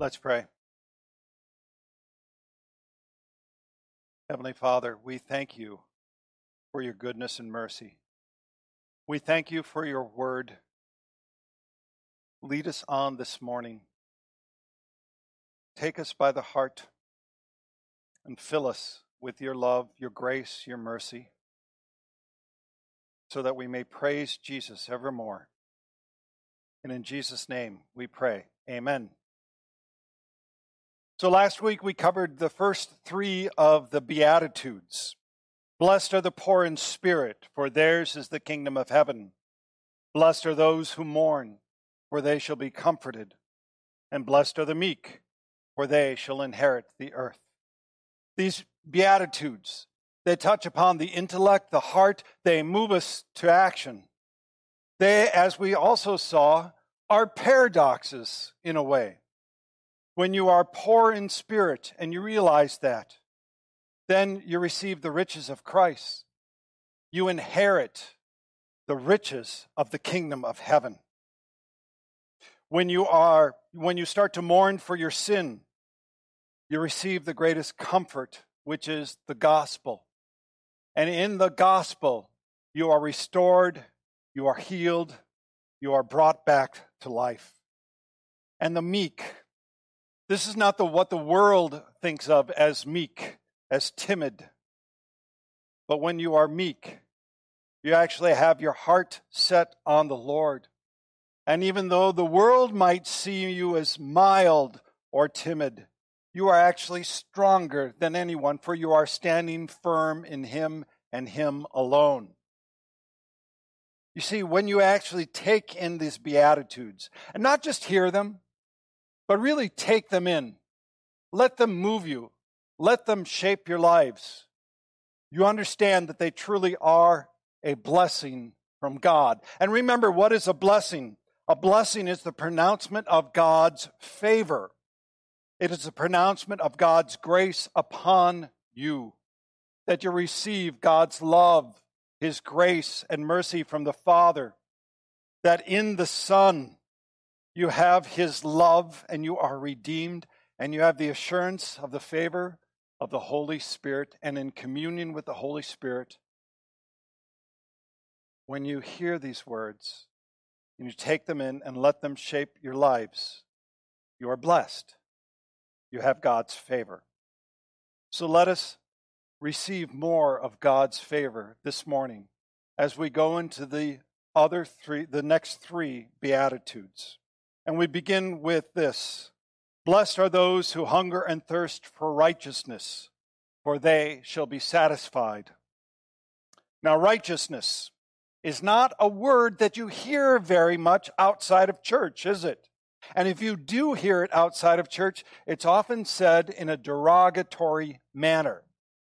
Let's pray. Heavenly Father, we thank you for your goodness and mercy. We thank you for your word. Lead us on this morning. Take us by the heart and fill us with your love, your grace, your mercy, so that we may praise Jesus evermore. And in Jesus' name we pray. Amen. So last week we covered the first three of the Beatitudes. Blessed are the poor in spirit, for theirs is the kingdom of heaven. Blessed are those who mourn, for they shall be comforted. And blessed are the meek, for they shall inherit the earth. These Beatitudes, they touch upon the intellect, the heart, they move us to action. They, as we also saw, are paradoxes in a way when you are poor in spirit and you realize that, then you receive the riches of Christ. You inherit the riches of the kingdom of heaven. When you are when you start to mourn for your sin, you receive the greatest comfort, which is the gospel. And in the gospel, you are restored, you are healed, you are brought back to life. And the meek, this is not the, what the world thinks of as meek, as timid. But when you are meek, you actually have your heart set on the Lord. And even though the world might see you as mild or timid, you are actually stronger than anyone, for you are standing firm in Him and Him alone. You see, when you actually take in these Beatitudes, and not just hear them, but really take them in. Let them move you. Let them shape your lives. You understand that they truly are a blessing from God. And remember, what is a blessing? A blessing is the pronouncement of God's favor. It is the pronouncement of God's grace upon you, that you receive God's love, His grace and mercy from the Father, that in the Son, you have his love and you are redeemed, and you have the assurance of the favor of the Holy Spirit, and in communion with the Holy Spirit. When you hear these words and you take them in and let them shape your lives, you are blessed. You have God's favor. So let us receive more of God's favor this morning as we go into the other three, the next three Beatitudes. And we begin with this Blessed are those who hunger and thirst for righteousness, for they shall be satisfied. Now, righteousness is not a word that you hear very much outside of church, is it? And if you do hear it outside of church, it's often said in a derogatory manner.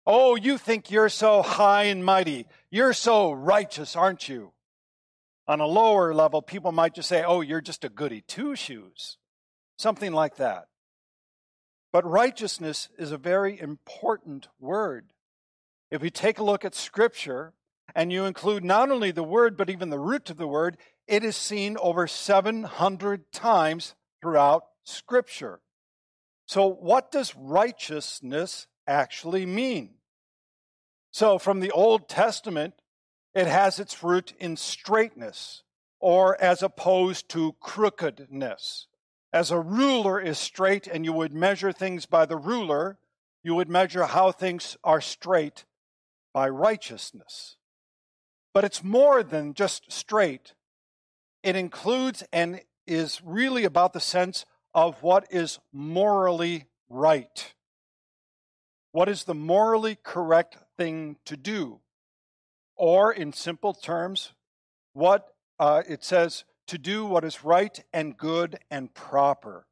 Oh, you think you're so high and mighty. You're so righteous, aren't you? On a lower level, people might just say, oh, you're just a goody two shoes, something like that. But righteousness is a very important word. If we take a look at Scripture and you include not only the word, but even the root of the word, it is seen over 700 times throughout Scripture. So, what does righteousness actually mean? So, from the Old Testament, it has its root in straightness, or as opposed to crookedness. As a ruler is straight and you would measure things by the ruler, you would measure how things are straight by righteousness. But it's more than just straight. It includes and is really about the sense of what is morally right. What is the morally correct thing to do? Or, in simple terms, what uh, it says to do what is right and good and proper.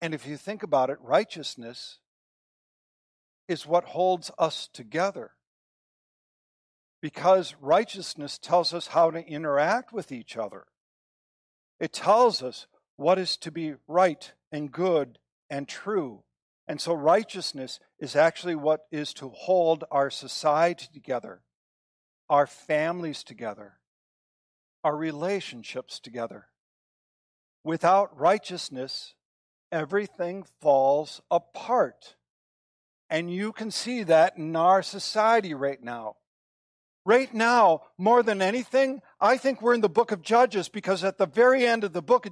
And if you think about it, righteousness is what holds us together. Because righteousness tells us how to interact with each other. It tells us what is to be right and good and true. And so righteousness is actually what is to hold our society together, our families together, our relationships together. Without righteousness, everything falls apart. And you can see that in our society right now. Right now, more than anything, I think we're in the book of Judges because at the very end of the book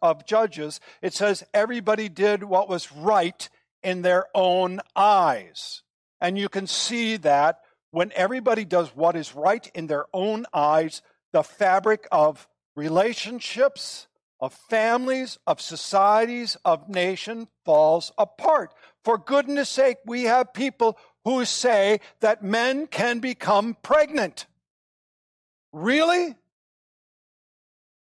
of Judges, it says everybody did what was right in their own eyes. And you can see that when everybody does what is right in their own eyes, the fabric of relationships, of families, of societies, of nation falls apart. For goodness sake, we have people who say that men can become pregnant. Really?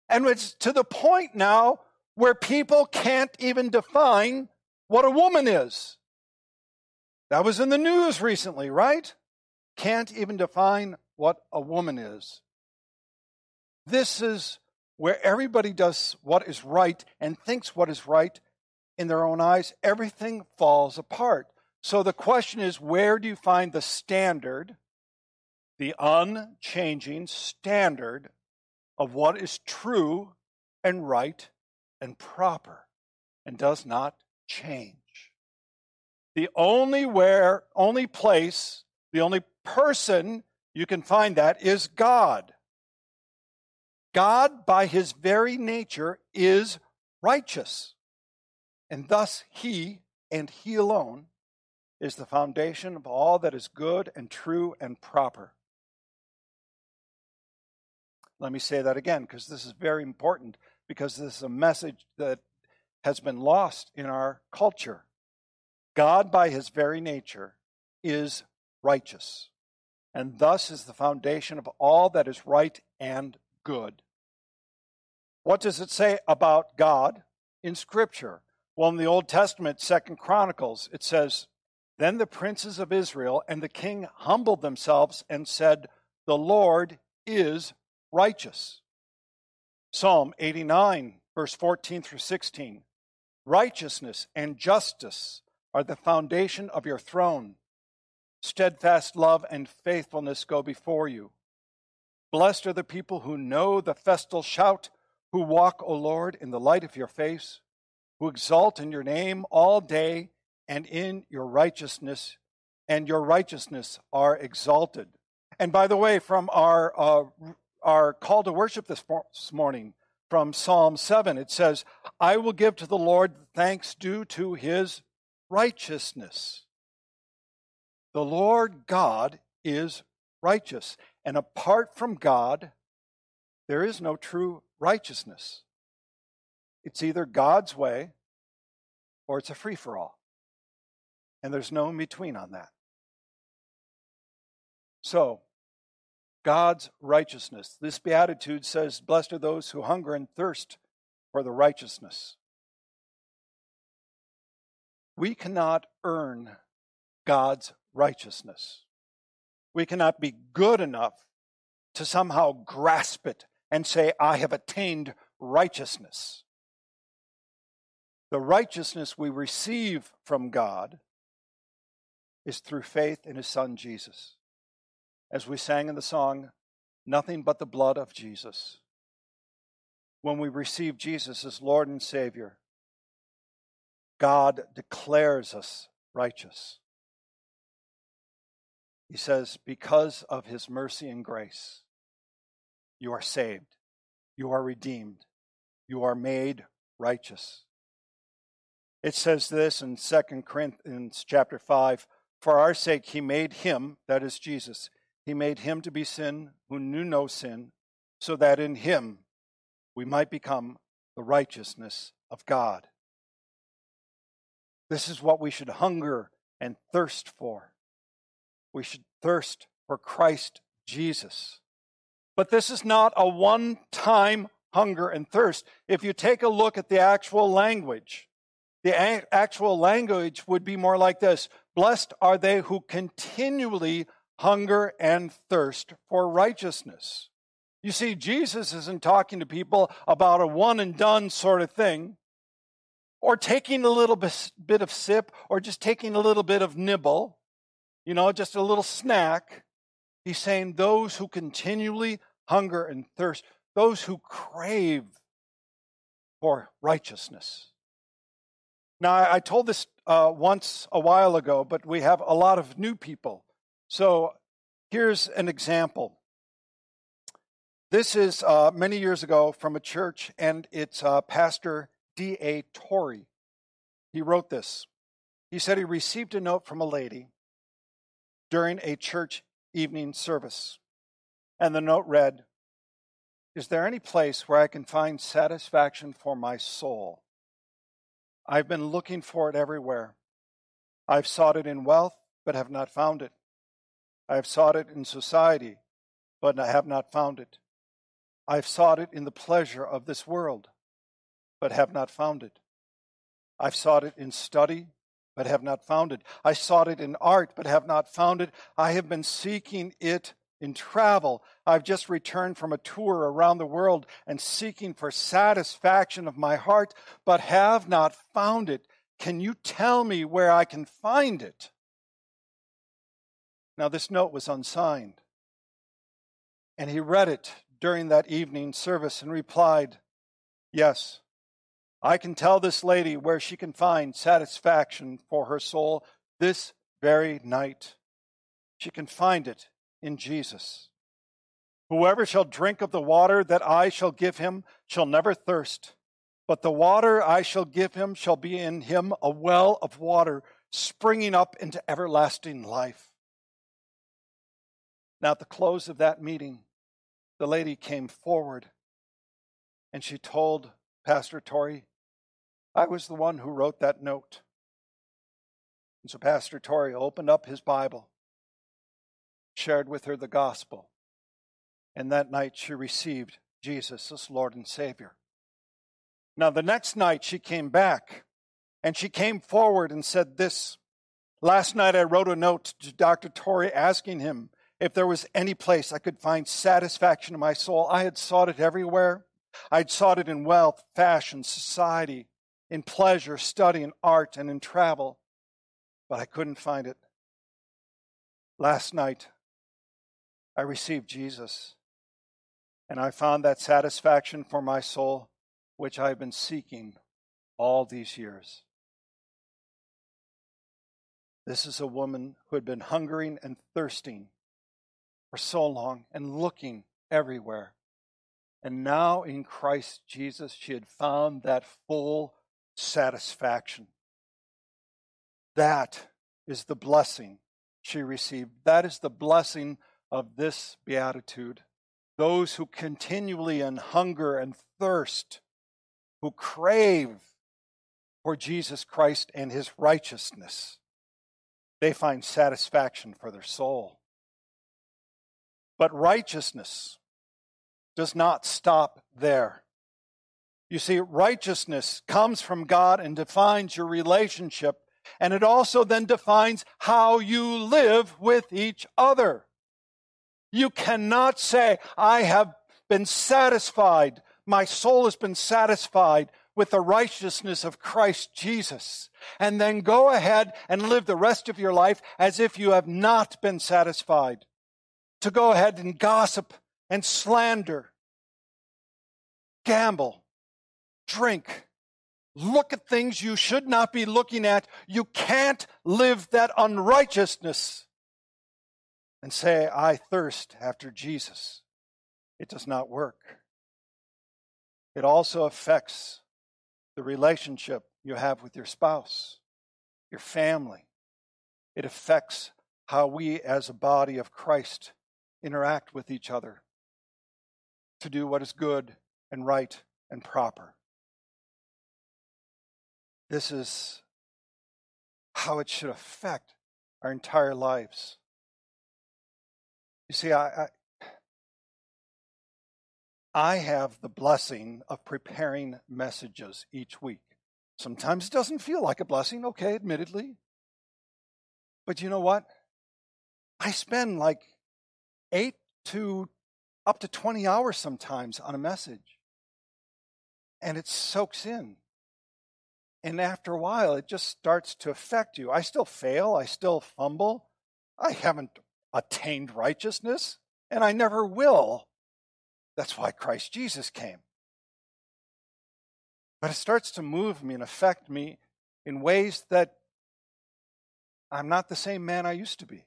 And it's to the point now where people can't even define what a woman is. That was in the news recently, right? Can't even define what a woman is. This is where everybody does what is right and thinks what is right in their own eyes. Everything falls apart. So the question is where do you find the standard, the unchanging standard of what is true and right and proper and does not change? The only where, only place, the only person you can find that is God. God, by his very nature, is righteous. And thus, he and he alone is the foundation of all that is good and true and proper. Let me say that again because this is very important because this is a message that has been lost in our culture. God, by his very nature, is righteous, and thus is the foundation of all that is right and good. What does it say about God in Scripture? Well, in the Old Testament, Second Chronicles, it says, then the princes of Israel and the king humbled themselves and said, The Lord is righteous. Psalm 89, verse 14 through 16. Righteousness and justice are the foundation of your throne. Steadfast love and faithfulness go before you. Blessed are the people who know the festal shout, who walk, O Lord, in the light of your face, who exalt in your name all day and in your righteousness, and your righteousness are exalted. And by the way, from our uh, our call to worship this, morning from Psalm 7, it says, I will give to the Lord thanks due to his righteousness. The Lord God is righteous, and apart from God, there is no true righteousness. It's either God's way or it's a free for all. And there's no in between on that. So, God's righteousness. This beatitude says, Blessed are those who hunger and thirst for the righteousness. We cannot earn God's righteousness. We cannot be good enough to somehow grasp it and say, I have attained righteousness. The righteousness we receive from God is through faith in his son Jesus. As we sang in the song, Nothing but the blood of Jesus. When we receive Jesus as Lord and Savior, God declares us righteous. He says, Because of his mercy and grace, you are saved, you are redeemed, you are made righteous. It says this in 2 Corinthians chapter 5 for our sake, he made him, that is Jesus, he made him to be sin who knew no sin, so that in him we might become the righteousness of God. This is what we should hunger and thirst for. We should thirst for Christ Jesus. But this is not a one time hunger and thirst. If you take a look at the actual language, the actual language would be more like this Blessed are they who continually hunger and thirst for righteousness. You see, Jesus isn't talking to people about a one and done sort of thing, or taking a little bit of sip, or just taking a little bit of nibble, you know, just a little snack. He's saying those who continually hunger and thirst, those who crave for righteousness. Now, I told this uh, once a while ago, but we have a lot of new people. So here's an example. This is uh, many years ago from a church, and it's uh, Pastor D.A. Torrey. He wrote this. He said he received a note from a lady during a church evening service. And the note read Is there any place where I can find satisfaction for my soul? I've been looking for it everywhere. I've sought it in wealth, but have not found it. I have sought it in society, but I have not found it. I've sought it in the pleasure of this world, but have not found it. I've sought it in study, but have not found it. I sought it in art, but have not found it. I have been seeking it in travel. I've just returned from a tour around the world and seeking for satisfaction of my heart, but have not found it. Can you tell me where I can find it? Now, this note was unsigned. And he read it during that evening service and replied, Yes, I can tell this lady where she can find satisfaction for her soul this very night. She can find it in Jesus. Whoever shall drink of the water that I shall give him shall never thirst, but the water I shall give him shall be in him a well of water springing up into everlasting life. Now, at the close of that meeting, the lady came forward and she told Pastor Torrey, I was the one who wrote that note. And so Pastor Torrey opened up his Bible, shared with her the gospel, and that night she received Jesus as Lord and Savior. Now, the next night she came back and she came forward and said this Last night I wrote a note to Dr. Torrey asking him if there was any place I could find satisfaction in my soul. I had sought it everywhere. I'd sought it in wealth, fashion, society, in pleasure, study, in art, and in travel, but I couldn't find it. Last night, I received Jesus, and I found that satisfaction for my soul which I've been seeking all these years. This is a woman who had been hungering and thirsting for so long and looking everywhere and now in Christ Jesus, she had found that full satisfaction. That is the blessing she received. That is the blessing of this beatitude. Those who continually in hunger and thirst, who crave for Jesus Christ and his righteousness, they find satisfaction for their soul. But righteousness, does not stop there. You see, righteousness comes from God and defines your relationship, and it also then defines how you live with each other. You cannot say, I have been satisfied, my soul has been satisfied with the righteousness of Christ Jesus, and then go ahead and live the rest of your life as if you have not been satisfied. To go ahead and gossip and slander, gamble, drink, look at things you should not be looking at. You can't live that unrighteousness and say, I thirst after Jesus. It does not work. It also affects the relationship you have with your spouse, your family. It affects how we as a body of Christ interact with each other to do what is good and right and proper. This is how it should affect our entire lives. You see, I, I, I have the blessing of preparing messages each week. Sometimes it doesn't feel like a blessing, okay, admittedly. But you know what? I spend like eight to up to 20 hours sometimes on a message. And it soaks in. And after a while, it just starts to affect you. I still fail. I still fumble. I haven't attained righteousness, and I never will. That's why Christ Jesus came. But it starts to move me and affect me in ways that I'm not the same man I used to be.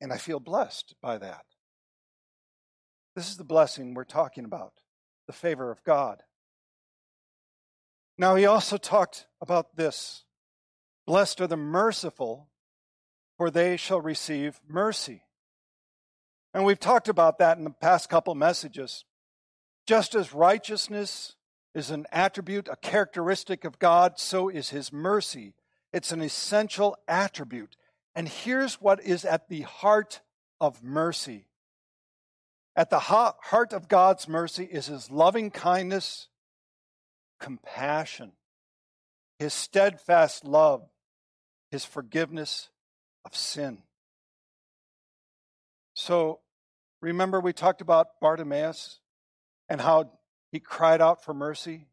And I feel blessed by that. This is the blessing we're talking about the favor of God. Now, he also talked about this Blessed are the merciful, for they shall receive mercy. And we've talked about that in the past couple messages. Just as righteousness is an attribute, a characteristic of God, so is his mercy. It's an essential attribute. And here's what is at the heart of mercy at the heart of God's mercy is his loving kindness, compassion, his steadfast love, his forgiveness of sin. So remember, we talked about Bartimaeus and how he cried out for mercy,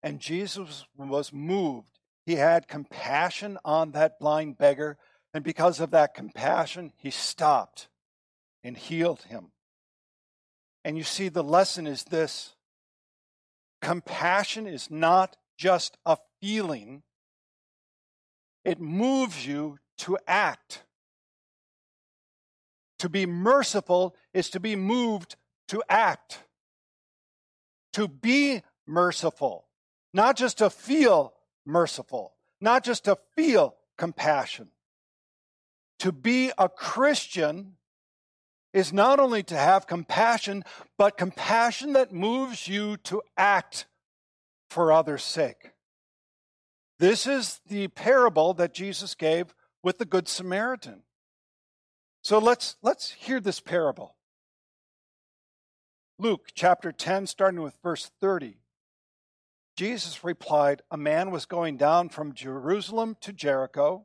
and Jesus was moved. He had compassion on that blind beggar, and because of that compassion, he stopped and healed him. And you see, the lesson is this compassion is not just a feeling, it moves you to act. To be merciful is to be moved to act. To be merciful, not just to feel merciful, not just to feel compassion. To be a Christian is not only to have compassion, but compassion that moves you to act for others' sake. This is the parable that Jesus gave with the Good Samaritan. So let's, let's hear this parable. Luke chapter 10, starting with verse 30. Jesus replied, A man was going down from Jerusalem to Jericho,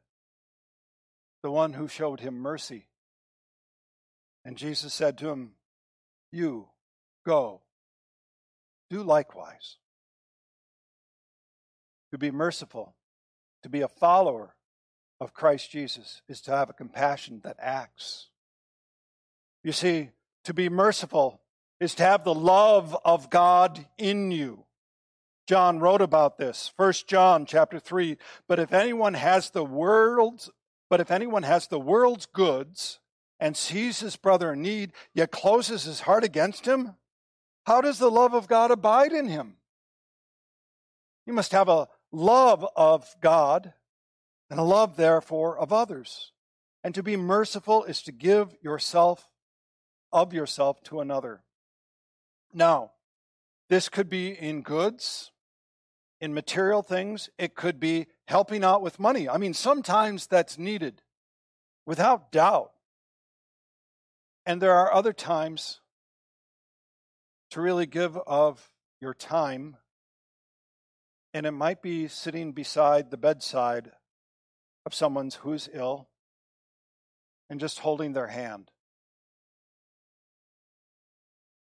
The one who showed him mercy. And Jesus said to him, You go, do likewise. To be merciful, to be a follower of Christ Jesus, is to have a compassion that acts. You see, to be merciful is to have the love of God in you. John wrote about this. First John chapter 3, but if anyone has the world's but if anyone has the world's goods and sees his brother in need, yet closes his heart against him, how does the love of God abide in him? You must have a love of God and a love, therefore, of others. And to be merciful is to give yourself of yourself to another. Now, this could be in goods, in material things, it could be helping out with money. I mean, sometimes that's needed, without doubt. And there are other times to really give of your time, and it might be sitting beside the bedside of someone who's ill and just holding their hand.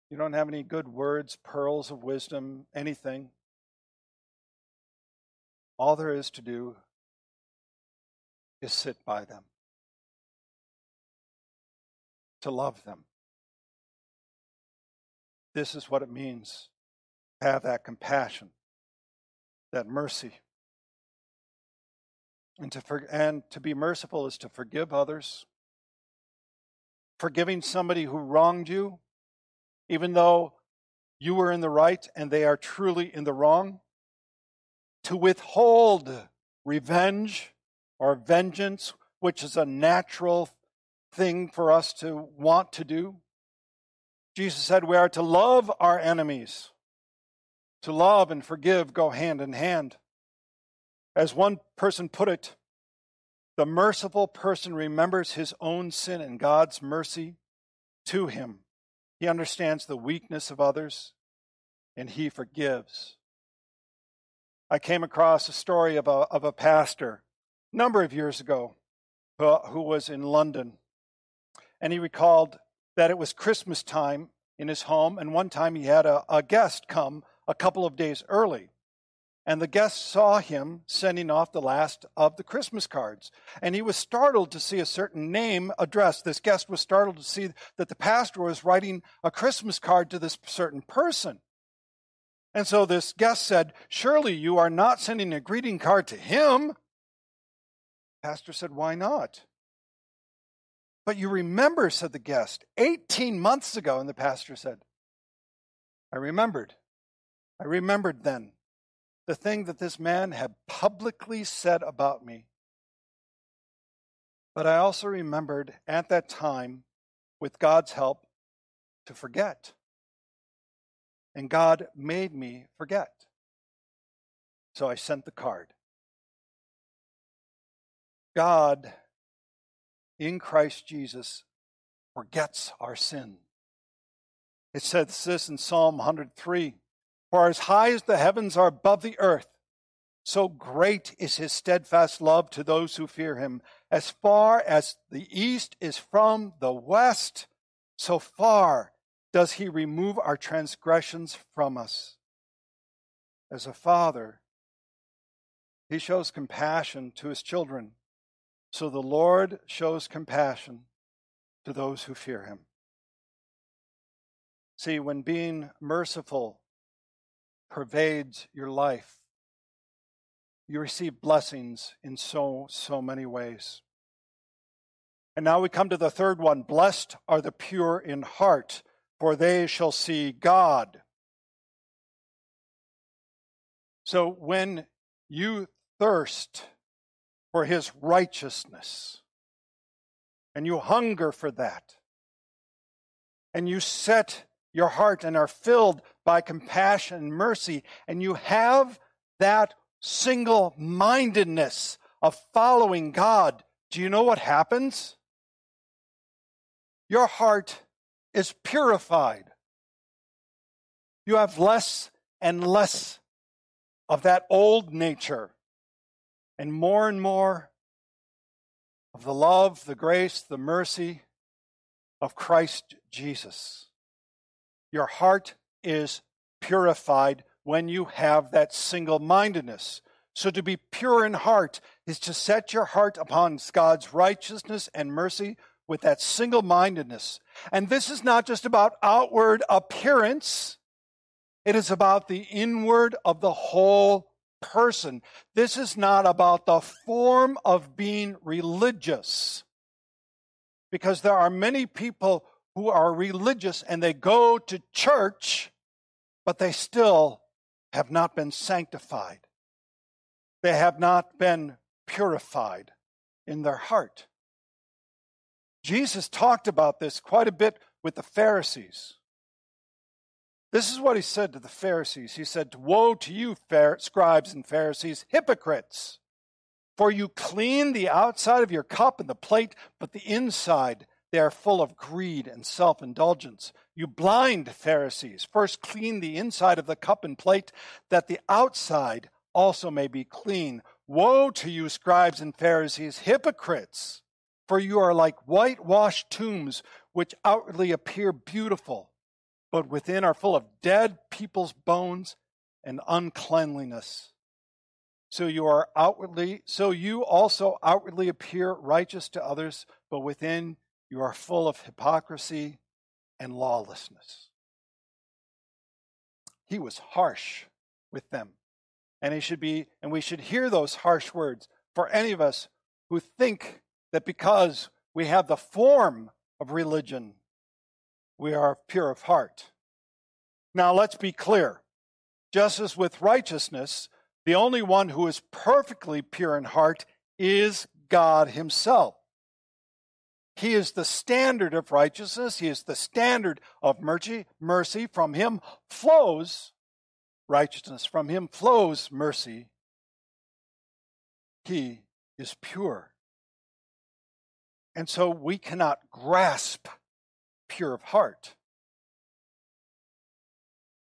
You don't have any good words, pearls of wisdom, anything. All there is to do is sit by them, to love them. This is what it means to have that compassion, that mercy. And to, for, and to be merciful is to forgive others. Forgiving somebody who wronged you, even though you were in the right and they are truly in the wrong, to withhold revenge or vengeance, which is a natural thing for us to want to do. Jesus said we are to love our enemies. To love and forgive go hand in hand. As one person put it, the merciful person remembers his own sin and God's mercy to him. He understands the weakness of others and he forgives. I came across a story of a, of a pastor a number of years ago who, who was in London. And he recalled that it was Christmas time in his home, and one time he had a, a guest come a couple of days early. And the guest saw him sending off the last of the Christmas cards. And he was startled to see a certain name addressed. This guest was startled to see that the pastor was writing a Christmas card to this certain person. And so this guest said, Surely you are not sending a greeting card to him. Pastor said, Why not? But you remember, said the guest, 18 months ago. And the pastor said, I remembered. I remembered then the thing that this man had publicly said about me. But I also remembered at that time, with God's help, to forget. And God made me forget. So I sent the card. God, in Christ Jesus, forgets our sin. It says this in Psalm 103 For as high as the heavens are above the earth, so great is his steadfast love to those who fear him. As far as the east is from the west, so far does he remove our transgressions from us. As a father, he shows compassion to his children. So the Lord shows compassion to those who fear him. See, when being merciful pervades your life, you receive blessings in so, so many ways. And now we come to the third one Blessed are the pure in heart, for they shall see God. So when you thirst for his righteousness, and you hunger for that, and you set your heart and are filled by compassion and mercy, and you have that single mindedness of following God, do you know what happens? Your heart is purified. You have less and less of that old nature and more and more of the love, the grace, the mercy of Christ Jesus. Your heart is purified when you have that single mindedness. So, to be pure in heart is to set your heart upon God's righteousness and mercy with that single mindedness. And this is not just about outward appearance, it is about the inward of the whole person. This is not about the form of being religious. Because there are many people who are religious and they go to church, but they still have not been sanctified. They have not been purified in their heart. Jesus talked about this quite a bit with the Pharisees. This is what he said to the Pharisees. He said, Woe to you, scribes and Pharisees, hypocrites! For you clean the outside of your cup and the plate, but the inside they are full of greed and self indulgence. You blind Pharisees, first clean the inside of the cup and plate, that the outside also may be clean. Woe to you, scribes and Pharisees, hypocrites! For you are like whitewashed tombs, which outwardly appear beautiful, but within are full of dead people's bones and uncleanliness. So you are outwardly, so you also outwardly appear righteous to others, but within you are full of hypocrisy and lawlessness. He was harsh with them. And he should be, and we should hear those harsh words for any of us who think that because we have the form of religion, we are pure of heart. Now let's be clear. Just as with righteousness, the only one who is perfectly pure in heart is God Himself. He is the standard of righteousness. He is the standard of mercy. Mercy from Him flows righteousness. From Him flows mercy. He is pure. And so we cannot grasp pure of heart.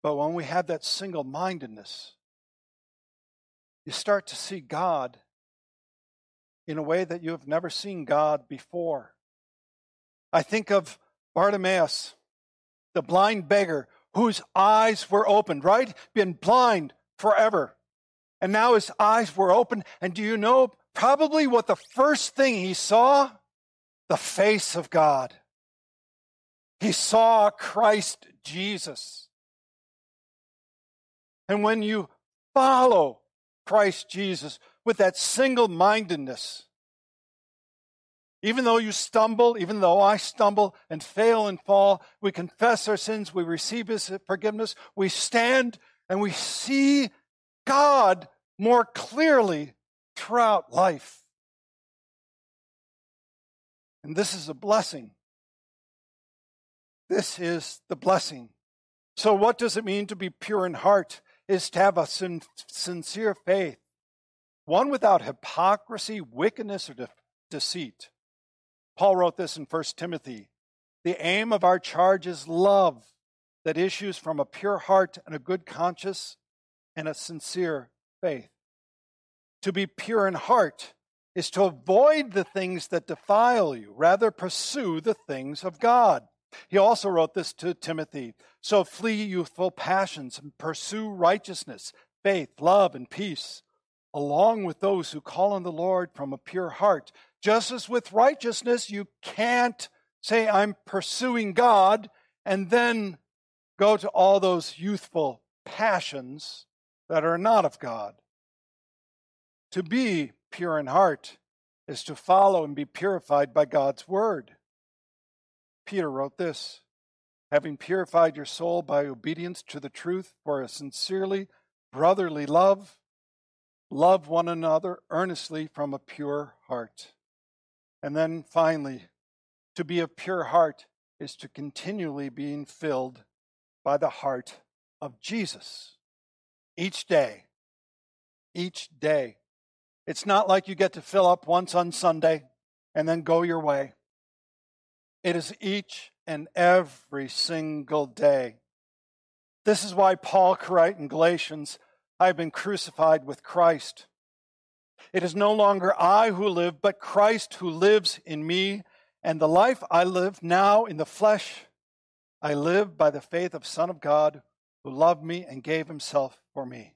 But when we have that single mindedness, you start to see God in a way that you have never seen God before. I think of Bartimaeus, the blind beggar whose eyes were opened, right? Been blind forever. And now his eyes were open. And do you know probably what the first thing he saw? The face of God. He saw Christ Jesus. And when you follow Christ Jesus with that single mindedness. Even though you stumble, even though I stumble and fail and fall, we confess our sins, we receive His forgiveness, we stand and we see God more clearly throughout life. And this is a blessing. This is the blessing. So, what does it mean to be pure in heart? Is to have a sin- sincere faith one without hypocrisy, wickedness, or de- deceit. Paul wrote this in 1 Timothy. The aim of our charge is love that issues from a pure heart and a good conscience and a sincere faith. To be pure in heart is to avoid the things that defile you, rather, pursue the things of God. He also wrote this to Timothy. So flee youthful passions and pursue righteousness, faith, love, and peace along with those who call on the Lord from a pure heart. Just as with righteousness, you can't say, I'm pursuing God, and then go to all those youthful passions that are not of God. To be pure in heart is to follow and be purified by God's word. Peter wrote this having purified your soul by obedience to the truth for a sincerely brotherly love Love one another earnestly from a pure heart. And then finally, to be of pure heart is to continually being filled by the heart of Jesus each day. Each day. It's not like you get to fill up once on Sunday and then go your way. It is each and every single day. This is why Paul could write in Galatians I have been crucified with Christ. It is no longer I who live, but Christ who lives in me. And the life I live now in the flesh, I live by the faith of Son of God who loved me and gave himself for me.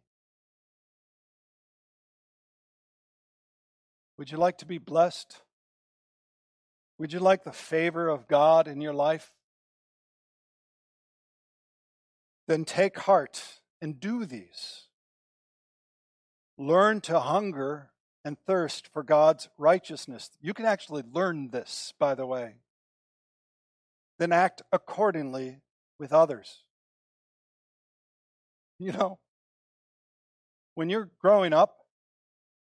Would you like to be blessed? Would you like the favor of God in your life? Then take heart and do these. Learn to hunger and thirst for God's righteousness. You can actually learn this, by the way. Then act accordingly with others. You know, when you're growing up,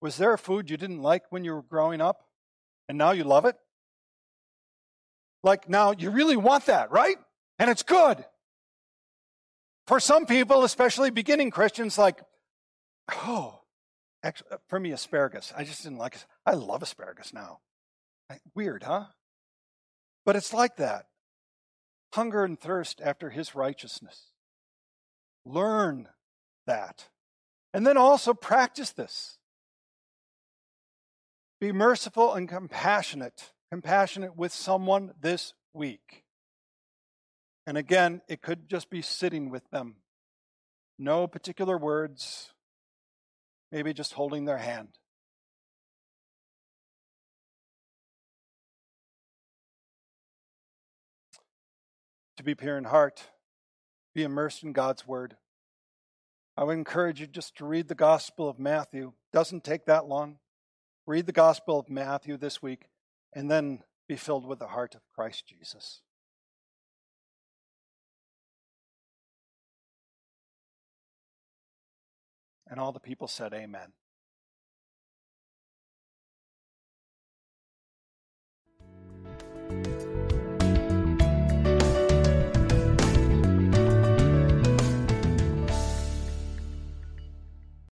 was there a food you didn't like when you were growing up and now you love it? Like now you really want that, right? And it's good. For some people, especially beginning Christians, like, oh, Actually, uh, for me, asparagus. I just didn't like it. I love asparagus now. Weird, huh? But it's like that. Hunger and thirst after his righteousness. Learn that. And then also practice this. Be merciful and compassionate. Compassionate with someone this week. And again, it could just be sitting with them. No particular words, maybe just holding their hand. To be pure in heart, be immersed in God's word. I would encourage you just to read the Gospel of Matthew. Doesn't take that long. Read the Gospel of Matthew this week and then be filled with the heart of Christ Jesus. And all the people said, Amen.